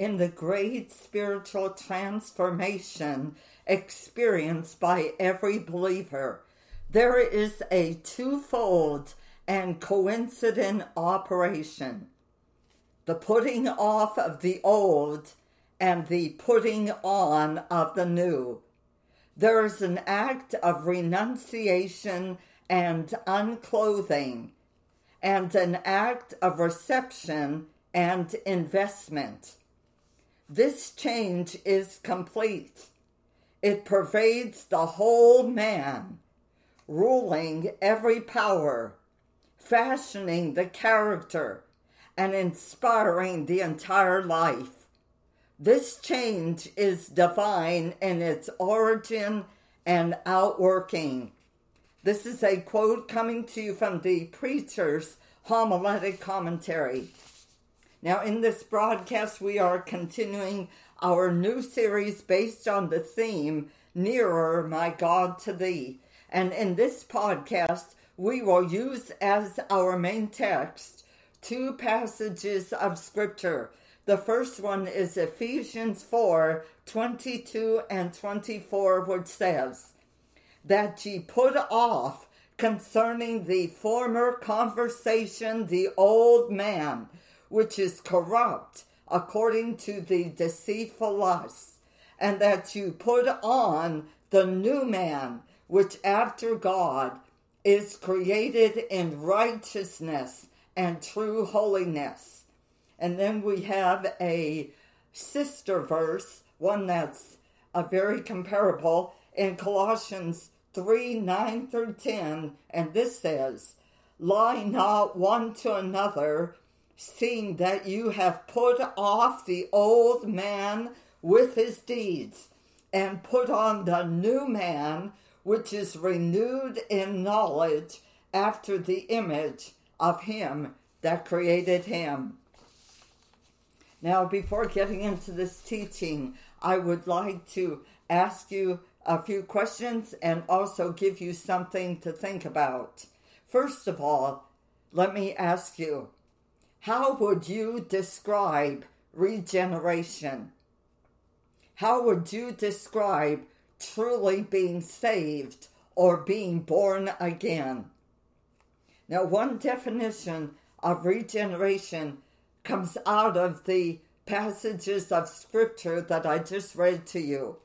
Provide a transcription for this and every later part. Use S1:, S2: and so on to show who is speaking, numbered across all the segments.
S1: in the great spiritual transformation experienced by every believer. There is a twofold and coincident operation the putting off of the old and the putting on of the new. There is an act of renunciation and unclothing, and an act of reception and investment. This change is complete. It pervades the whole man, ruling every power, fashioning the character, and inspiring the entire life. This change is divine in its origin and outworking. This is a quote coming to you from the preacher's homiletic commentary. Now, in this broadcast, we are continuing our new series based on the theme Nearer, My God, to Thee. And in this podcast, we will use as our main text two passages of Scripture. The first one is Ephesians 4 22 and 24, which says, that ye put off concerning the former conversation the old man, which is corrupt according to the deceitful lusts, and that you put on the new man, which after God is created in righteousness and true holiness. And then we have a sister verse, one that's a very comparable in Colossians 3 9 through 10, and this says, Lie not one to another, seeing that you have put off the old man with his deeds, and put on the new man, which is renewed in knowledge after the image of him that created him. Now, before getting into this teaching, I would like to ask you a few questions and also give you something to think about. First of all, let me ask you how would you describe regeneration? How would you describe truly being saved or being born again? Now, one definition of regeneration comes out of the passages of scripture that I just read to you.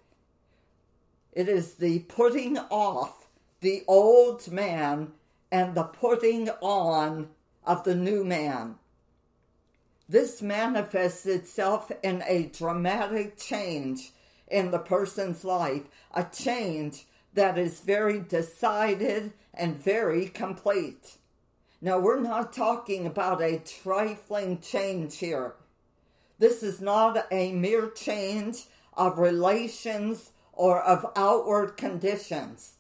S1: It is the putting off the old man and the putting on of the new man. This manifests itself in a dramatic change in the person's life, a change that is very decided and very complete. Now, we're not talking about a trifling change here. This is not a mere change of relations or of outward conditions,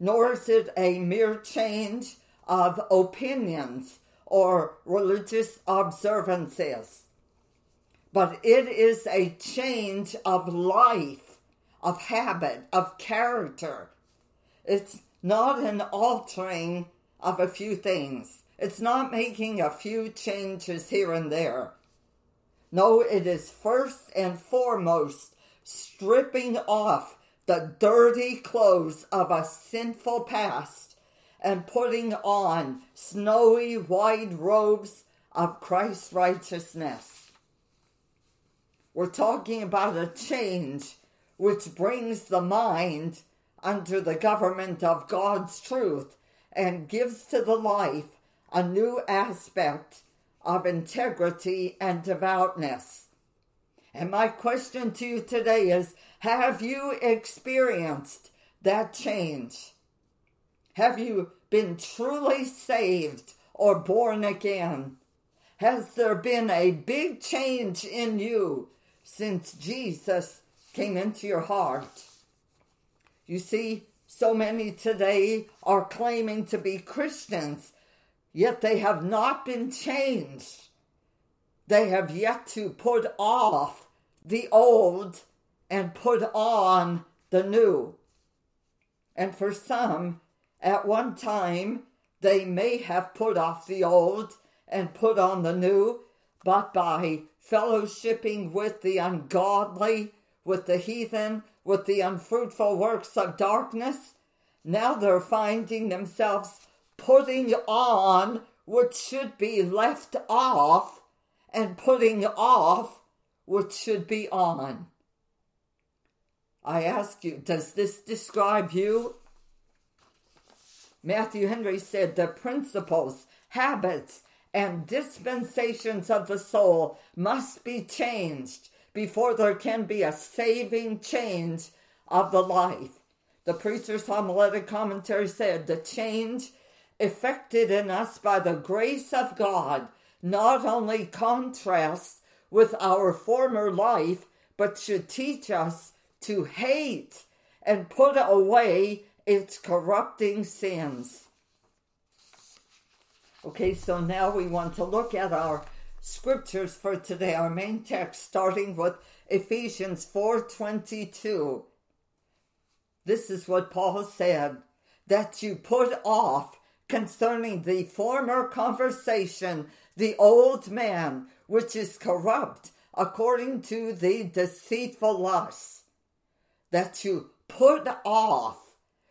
S1: nor is it a mere change of opinions or religious observances, but it is a change of life, of habit, of character. It's not an altering of a few things. It's not making a few changes here and there. No, it is first and foremost stripping off the dirty clothes of a sinful past and putting on snowy white robes of Christ's righteousness. We're talking about a change which brings the mind under the government of God's truth and gives to the life a new aspect of integrity and devoutness. And my question to you today is Have you experienced that change? Have you been truly saved or born again? Has there been a big change in you since Jesus came into your heart? You see, so many today are claiming to be Christians, yet they have not been changed. They have yet to put off the old and put on the new. And for some, at one time, they may have put off the old and put on the new, but by fellowshipping with the ungodly, with the heathen, with the unfruitful works of darkness. Now they're finding themselves putting on what should be left off and putting off what should be on. I ask you, does this describe you? Matthew Henry said the principles, habits, and dispensations of the soul must be changed before there can be a saving change of the life. The preacher's homiletic commentary said the change effected in us by the grace of God not only contrasts with our former life, but should teach us to hate and put away its corrupting sins. Okay, so now we want to look at our scriptures for today. Our main text starting with Ephesians 4:22. This is what Paul said, that you put off concerning the former conversation the old man which is corrupt according to the deceitful lusts that you put off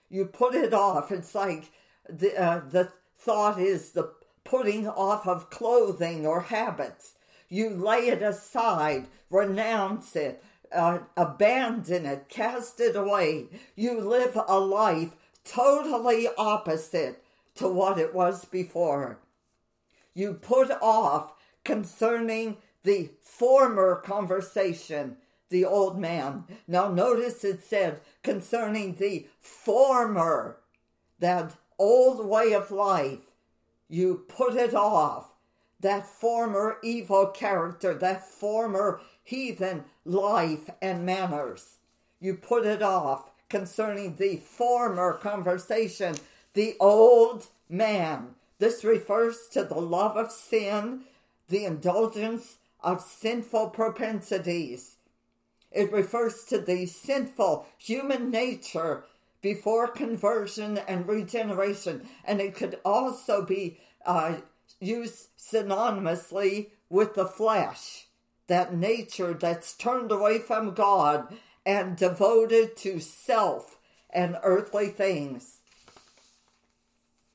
S1: you put it off. It's like the uh, the thought is the putting off of clothing or habits. You lay it aside, renounce it, uh, abandon it, cast it away. You live a life totally opposite to what it was before. You put off concerning the former conversation the old man. Now, notice it said concerning the former, that old way of life, you put it off. That former evil character, that former heathen life and manners. You put it off concerning the former conversation, the old man. This refers to the love of sin, the indulgence of sinful propensities it refers to the sinful human nature before conversion and regeneration, and it could also be uh, used synonymously with the flesh, that nature that's turned away from God and devoted to self and earthly things.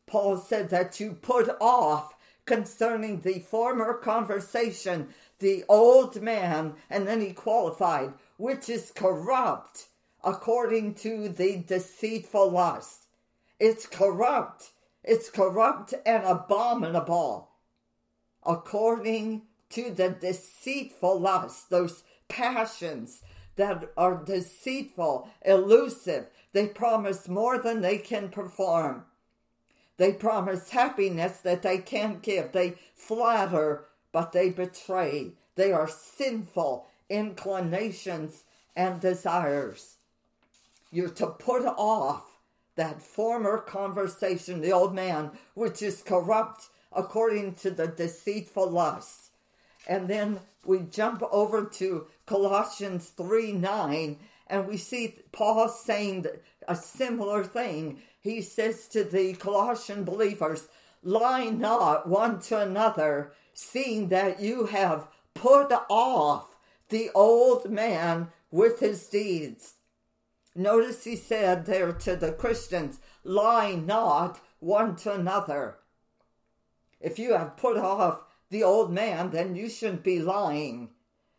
S1: Paul said that you put off concerning the former conversation the old man, and then he qualified, which is corrupt according to the deceitful lust. It's corrupt. It's corrupt and abominable according to the deceitful lust, those passions that are deceitful, elusive. They promise more than they can perform. They promise happiness that they can't give. They flatter but they betray. They are sinful inclinations and desires. You're to put off that former conversation, the old man, which is corrupt according to the deceitful lusts. And then we jump over to Colossians 3 9, and we see Paul saying a similar thing. He says to the Colossian believers, Lie not one to another, seeing that you have put off the old man with his deeds. Notice he said there to the Christians, lie not one to another. If you have put off the old man, then you shouldn't be lying.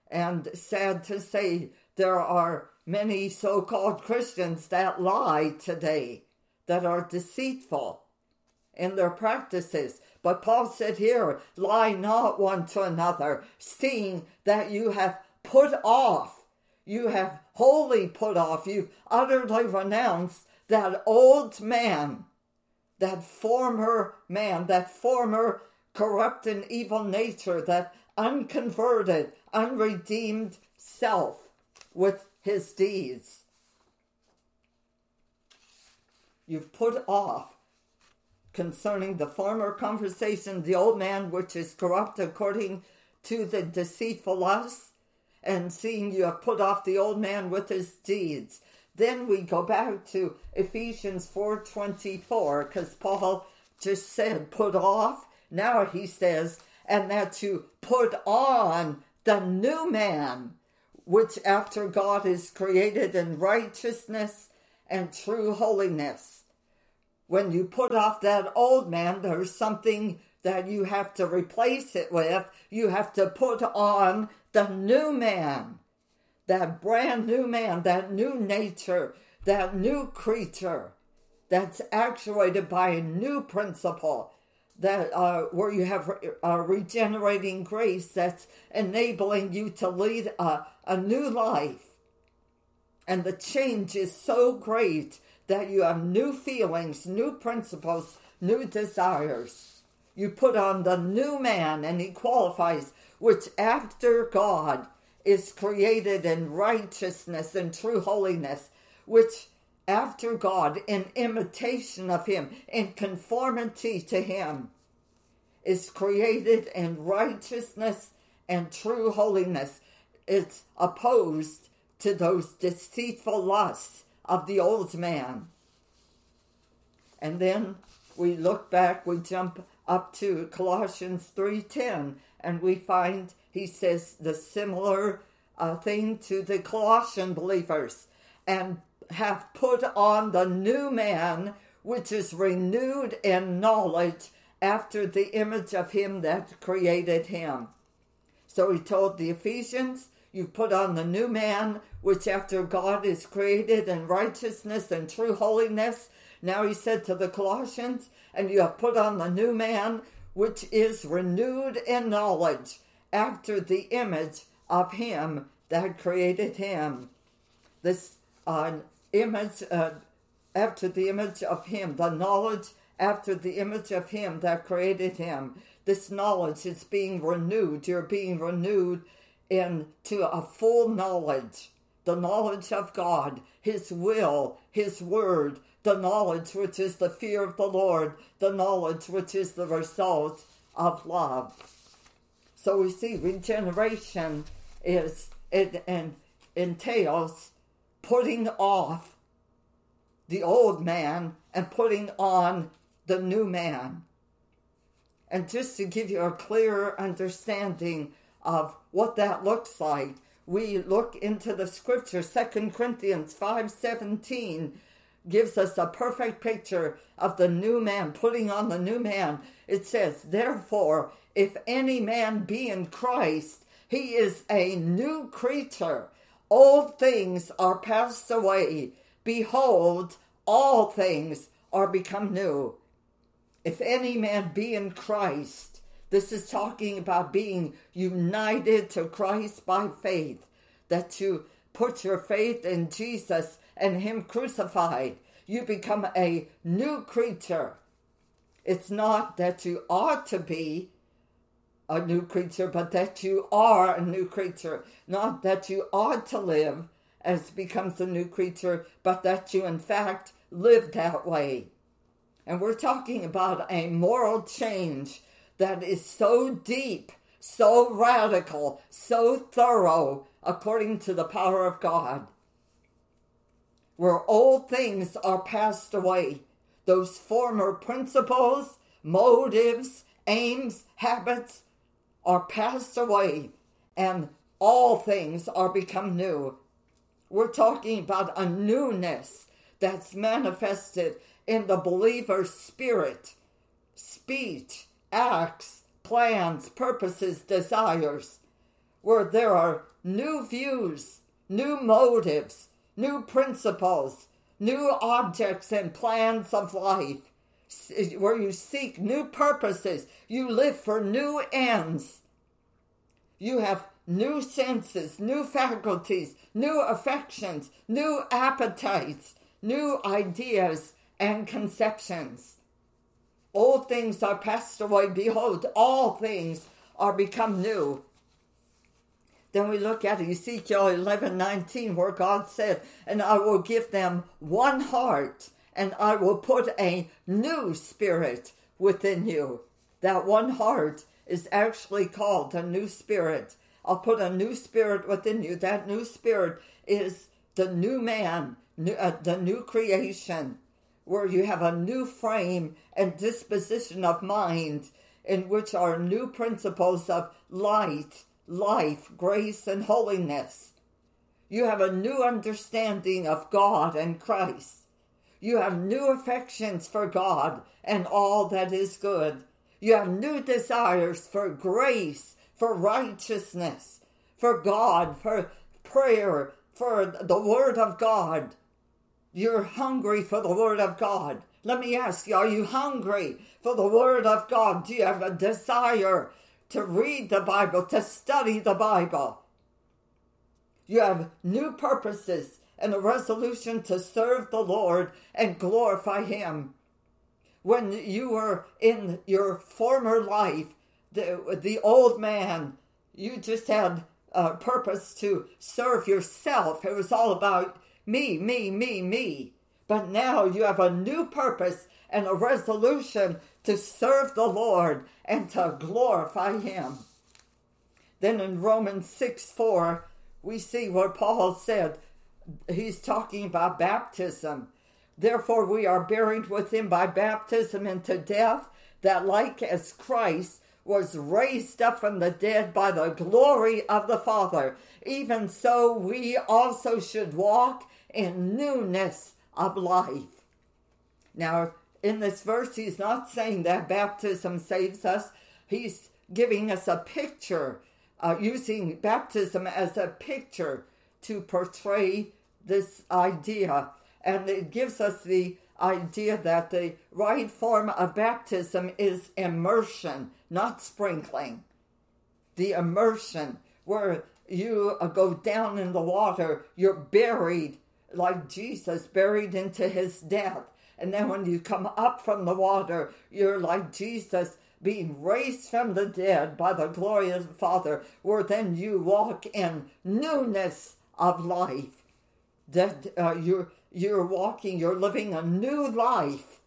S1: And sad to say, there are many so called Christians that lie today, that are deceitful in their practices. But Paul said here, lie not one to another, seeing that you have put off, you have wholly put off, you've utterly renounced that old man, that former man, that former corrupt and evil nature, that unconverted, unredeemed self with his deeds. You've put off concerning the former conversation, the old man which is corrupt according to the deceitful lust, and seeing you have put off the old man with his deeds. Then we go back to Ephesians 4:24 because Paul just said put off. Now he says, and that you put on the new man, which after God is created in righteousness and true holiness. When you put off that old man, there's something that you have to replace it with. You have to put on the new man, that brand new man, that new nature, that new creature that's actuated by a new principle that uh, where you have uh, regenerating grace that's enabling you to lead a, a new life and the change is so great that you have new feelings new principles new desires you put on the new man and he qualifies which after god is created in righteousness and true holiness which after God, in imitation of Him, in conformity to Him, is created in righteousness and true holiness. It's opposed to those deceitful lusts of the old man. And then we look back, we jump up to Colossians 3:10 and we find he says the similar uh, thing to the Colossian believers and have put on the new man, which is renewed in knowledge after the image of him that created him. So he told the Ephesians, You put on the new man, which after God is created in righteousness and true holiness. Now he said to the Colossians, And you have put on the new man, which is renewed in knowledge after the image of him that created him. This uh, image uh, after the image of him, the knowledge after the image of him that created him. This knowledge is being renewed. You're being renewed into a full knowledge, the knowledge of God, his will, his word, the knowledge which is the fear of the Lord, the knowledge which is the result of love. So we see regeneration is it and entails putting off the old man and putting on the new man. And just to give you a clearer understanding of what that looks like, we look into the scripture, Second Corinthians 5:17 gives us a perfect picture of the new man, putting on the new man. It says, Therefore, if any man be in Christ, he is a new creature. Old things are passed away. Behold, all things are become new. If any man be in Christ, this is talking about being united to Christ by faith, that you put your faith in Jesus and Him crucified. You become a new creature. It's not that you ought to be, a new creature, but that you are a new creature. Not that you ought to live as becomes a new creature, but that you in fact live that way. And we're talking about a moral change that is so deep, so radical, so thorough, according to the power of God. Where old things are passed away, those former principles, motives, aims, habits, are passed away and all things are become new. We're talking about a newness that's manifested in the believer's spirit, speech, acts, plans, purposes, desires, where there are new views, new motives, new principles, new objects and plans of life where you seek new purposes, you live for new ends. You have new senses, new faculties, new affections, new appetites, new ideas and conceptions. Old things are passed away. Behold, all things are become new. Then we look at Ezekiel 11 19, where God said, And I will give them one heart and I will put a new spirit within you. That one heart is actually called a new spirit. I'll put a new spirit within you. That new spirit is the new man, new, uh, the new creation, where you have a new frame and disposition of mind in which are new principles of light, life, grace, and holiness. You have a new understanding of God and Christ. You have new affections for God and all that is good. You have new desires for grace, for righteousness, for God, for prayer, for the Word of God. You're hungry for the Word of God. Let me ask you, are you hungry for the Word of God? Do you have a desire to read the Bible, to study the Bible? You have new purposes and a resolution to serve the Lord and glorify Him. When you were in your former life, the, the old man, you just had a purpose to serve yourself. It was all about me, me, me, me. But now you have a new purpose and a resolution to serve the Lord and to glorify Him. Then in Romans 6 4, we see what Paul said. He's talking about baptism. Therefore, we are buried with him by baptism into death, that like as Christ was raised up from the dead by the glory of the Father, even so we also should walk in newness of life. Now, in this verse, he's not saying that baptism saves us, he's giving us a picture uh, using baptism as a picture to portray this idea. And it gives us the idea that the right form of baptism is immersion, not sprinkling. The immersion, where you uh, go down in the water, you're buried like Jesus, buried into his death. And then when you come up from the water, you're like Jesus, being raised from the dead by the glory of the Father, where then you walk in newness of life. That uh, you're you're walking, you're living a new life.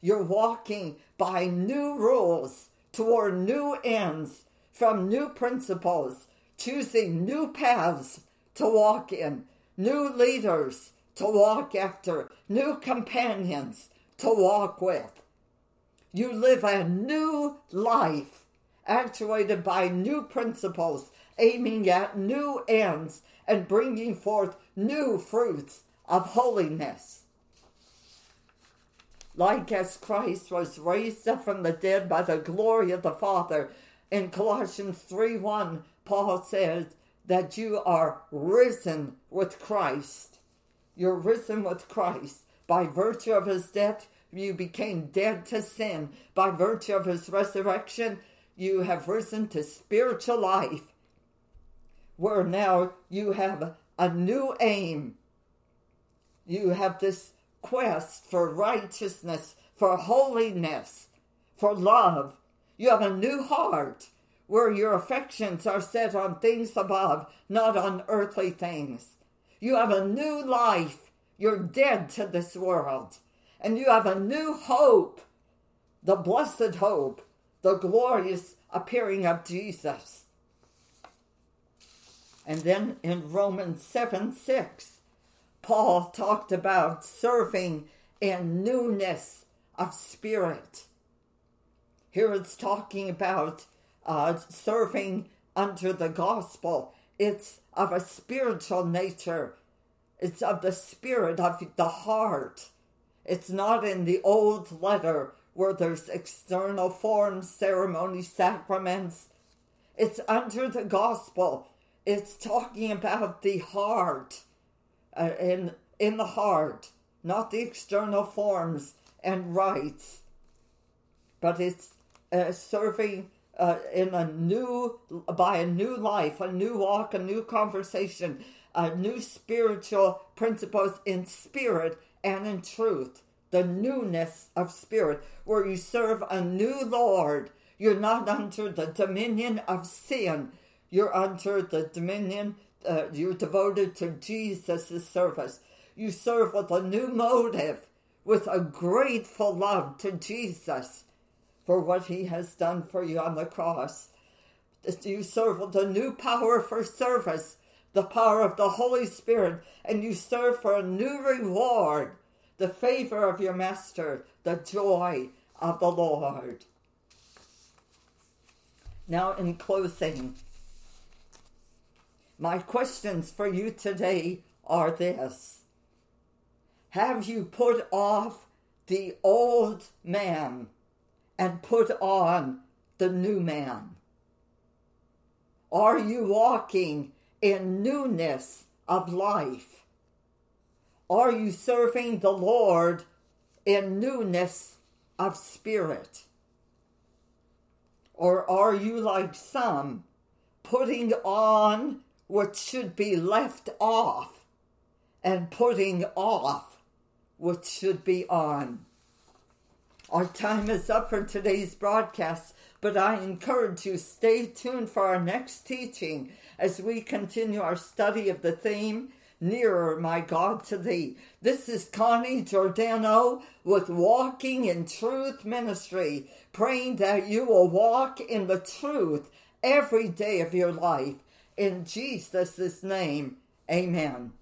S1: You're walking by new rules toward new ends, from new principles, choosing new paths to walk in, new leaders to walk after, new companions to walk with. You live a new life, actuated by new principles, aiming at new ends, and bringing forth new fruits of holiness. Like as Christ was raised up from the dead by the glory of the Father, in Colossians 3 1, Paul says that you are risen with Christ. You're risen with Christ. By virtue of his death, you became dead to sin. By virtue of his resurrection, you have risen to spiritual life, where now you have a new aim. You have this quest for righteousness, for holiness, for love. You have a new heart where your affections are set on things above, not on earthly things. You have a new life. You're dead to this world and you have a new hope, the blessed hope, the glorious appearing of Jesus. And then in Romans 7 6, Paul talked about serving in newness of spirit. Here it's talking about uh, serving under the gospel. It's of a spiritual nature, it's of the spirit, of the heart. It's not in the old letter where there's external forms, ceremonies, sacraments. It's under the gospel. It's talking about the heart, uh, in, in the heart, not the external forms and rites, but it's uh, serving uh, in a new, by a new life, a new walk, a new conversation, a new spiritual principles in spirit and in truth, the newness of spirit, where you serve a new Lord. You're not under the dominion of sin. You're under the dominion, uh, you're devoted to Jesus' service. You serve with a new motive, with a grateful love to Jesus for what he has done for you on the cross. You serve with a new power for service the power of the Holy Spirit, and you serve for a new reward, the favor of your Master, the joy of the Lord. Now, in closing, My questions for you today are this Have you put off the old man and put on the new man? Are you walking in newness of life? Are you serving the Lord in newness of spirit? Or are you like some putting on what should be left off and putting off what should be on? Our time is up for today's broadcast, but I encourage you stay tuned for our next teaching as we continue our study of the theme Nearer, my God, to Thee. This is Connie Giordano with Walking in Truth Ministry, praying that you will walk in the truth every day of your life. In Jesus' name, amen.